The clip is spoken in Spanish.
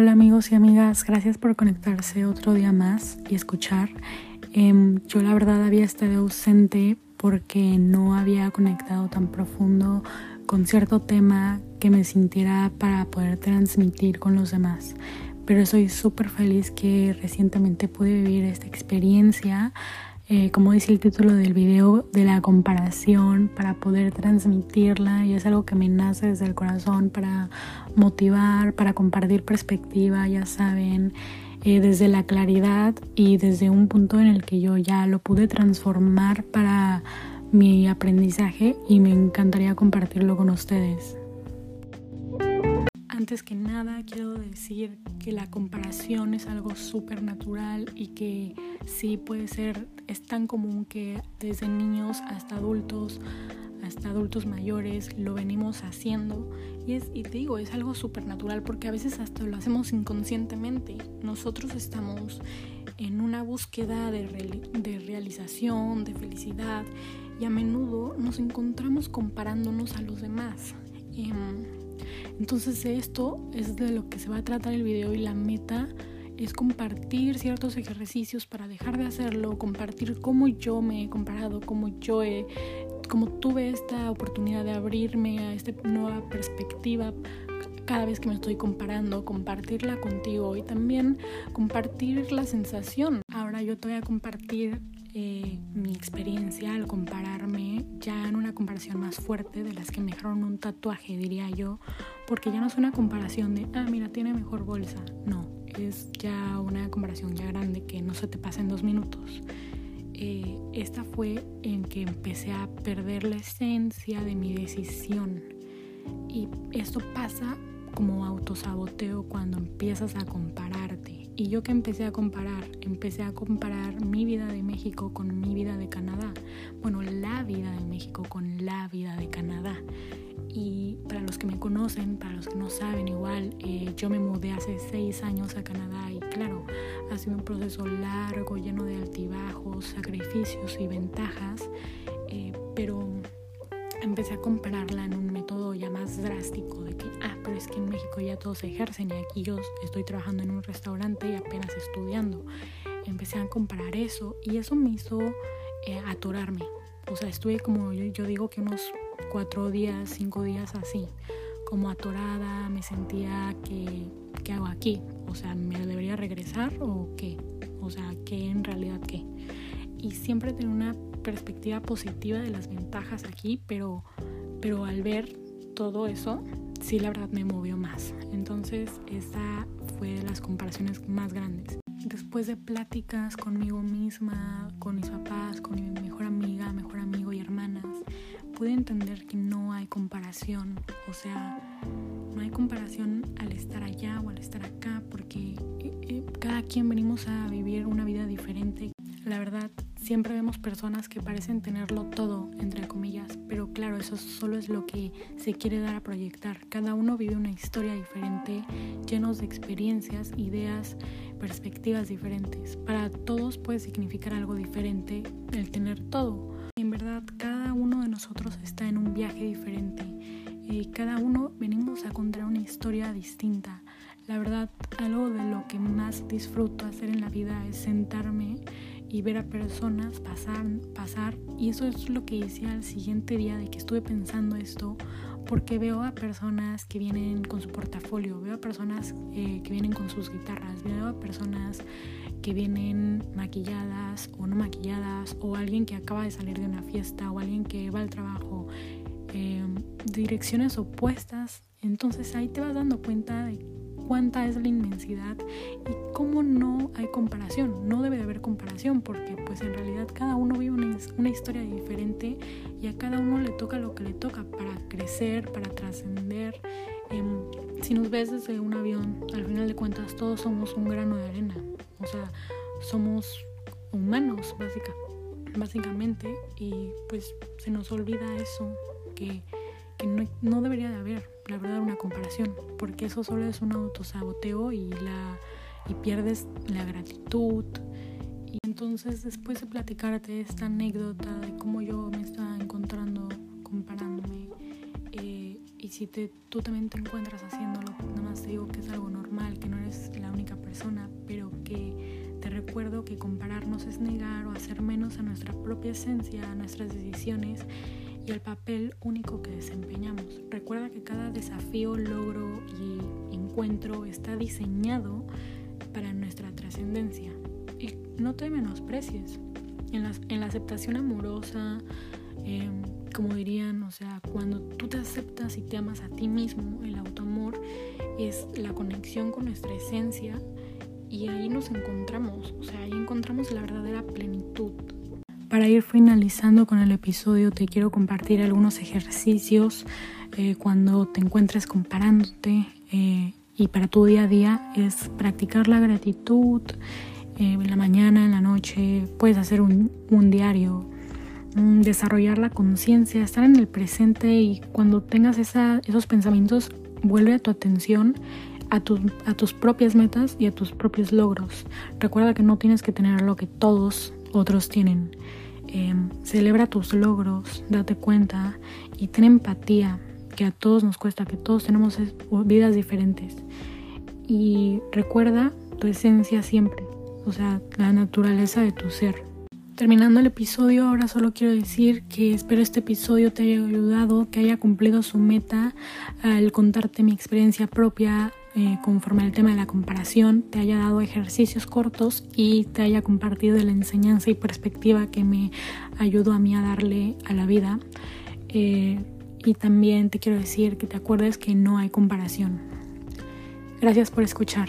Hola amigos y amigas, gracias por conectarse otro día más y escuchar. Em, yo la verdad había estado ausente porque no había conectado tan profundo con cierto tema que me sintiera para poder transmitir con los demás. Pero soy súper feliz que recientemente pude vivir esta experiencia eh, como dice el título del video, de la comparación para poder transmitirla y es algo que me nace desde el corazón para motivar, para compartir perspectiva, ya saben, eh, desde la claridad y desde un punto en el que yo ya lo pude transformar para mi aprendizaje y me encantaría compartirlo con ustedes. Antes que nada quiero decir que la comparación es algo súper natural y que sí puede ser, es tan común que desde niños hasta adultos, hasta adultos mayores lo venimos haciendo y, es, y te digo, es algo súper natural porque a veces hasta lo hacemos inconscientemente. Nosotros estamos en una búsqueda de, de realización, de felicidad y a menudo nos encontramos comparándonos a los demás. Em, entonces esto es de lo que se va a tratar el video y la meta es compartir ciertos ejercicios para dejar de hacerlo, compartir cómo yo me he comparado, cómo yo he, cómo tuve esta oportunidad de abrirme a esta nueva perspectiva cada vez que me estoy comparando, compartirla contigo y también compartir la sensación. Ahora yo te voy a compartir eh, mi experiencia al compararme ya en una comparación más fuerte de las que me dejaron un tatuaje, diría yo, porque ya no es una comparación de, ah, mira, tiene mejor bolsa. No, es ya una comparación ya grande que no se te pasa en dos minutos. Eh, esta fue en que empecé a perder la esencia de mi decisión. Y esto pasa como autosaboteo cuando empiezas a compararte y yo que empecé a comparar, empecé a comparar mi vida de México con mi vida de Canadá. Bueno, la vida de México con la vida de Canadá. Y para los que me conocen, para los que no saben, igual eh, yo me mudé hace seis años a Canadá y claro, ha sido un proceso largo, lleno de altibajos, sacrificios y ventajas, eh, pero empecé a compararla en un método ya más drástico de que, ah, pero es que en México ya todos ejercen y aquí yo estoy trabajando en un restaurante y apenas estudiando. Empecé a comparar eso y eso me hizo eh, atorarme. O sea, estuve como yo, yo digo que unos cuatro días, cinco días así, como atorada, me sentía que, ¿qué hago aquí? O sea, ¿me debería regresar o qué? O sea, ¿qué en realidad qué? Y siempre tengo una perspectiva positiva de las ventajas aquí, pero, pero al ver todo eso, sí la verdad me movió más. Entonces esa fue de las comparaciones más grandes. Después de pláticas conmigo misma, con mis papás, con mi mejor amiga, mejor amigo y hermanas, pude entender que no hay comparación. O sea, no hay comparación al estar allá o al estar acá, porque eh, eh, cada quien venimos a vivir una vida diferente. La verdad, Siempre vemos personas que parecen tenerlo todo, entre comillas, pero claro, eso solo es lo que se quiere dar a proyectar. Cada uno vive una historia diferente, llenos de experiencias, ideas, perspectivas diferentes. Para todos puede significar algo diferente el tener todo. En verdad, cada uno de nosotros está en un viaje diferente. Y cada uno venimos a contar una historia distinta. La verdad, algo de lo que más disfruto hacer en la vida es sentarme y ver a personas pasar, pasar. Y eso es lo que hice al siguiente día de que estuve pensando esto, porque veo a personas que vienen con su portafolio, veo a personas eh, que vienen con sus guitarras, veo a personas que vienen maquilladas o no maquilladas, o alguien que acaba de salir de una fiesta, o alguien que va al trabajo, em, direcciones opuestas. Entonces ahí te vas dando cuenta de cuánta es la inmensidad y cómo no hay comparación. No debe de haber comparación porque pues en realidad cada uno vive una, historia diferente y a cada uno le toca lo que le toca para crecer, para trascender. Em, si nos ves desde un avión, al final de cuentas todos somos un grano de arena. O sea, somos humanos básica, básicamente y pues se nos olvida eso que, no, no debería de haber la verdad una comparación, porque eso solo es un autosaboteo y, la, y pierdes la gratitud. Y entonces después de platicarte esta anécdota de cómo yo me estaba encontrando comparándome, eh, y si te, tú también te encuentras haciéndolo, nada más te digo que es algo normal, que no eres la única persona, pero que te recuerdo que compararnos es negar o hacer menos a nuestra propia esencia, a nuestras decisiones y al papel único que desempeñamos. Recuerda que cada desafío, logro y encuentro está diseñado para nuestra trascendencia. Y no te menosprecies. En la, en la aceptación amorosa, em, como dirían, o sea, cuando tú te aceptas y te amas a ti mismo, el autoamor es la conexión con nuestra esencia y ahí nos encontramos, o sea, ahí encontramos la verdadera plenitud. Para ir finalizando con el episodio, te quiero compartir algunos ejercicios eh, cuando te encuentres comparándote eh, y para tu día a día es practicar la gratitud eh, en la mañana, en la noche, puedes hacer un, un diario, mm, desarrollar la conciencia, estar en el presente y cuando tengas esa, esos pensamientos, vuelve a tu atención a, a tus propias metas y a tus propios logros. Recuerda que no tienes que tener lo que todos otros tienen. Em, celebra tus logros, date cuenta y ten empatía, que a todos nos cuesta, que todos tenemos vidas diferentes. Y recuerda tu esencia siempre, o sea, la naturaleza de tu ser. Terminando el episodio, ahora solo quiero decir que espero este episodio te haya ayudado, que haya cumplido su meta al contarte mi experiencia propia eh, conforme al tema de la comparación, te haya dado ejercicios cortos y te haya compartido la enseñanza y perspectiva que me ayudó a mí a darle a la vida. Eh, y también te quiero decir que te acuerdes que no hay comparación. Gracias por escuchar.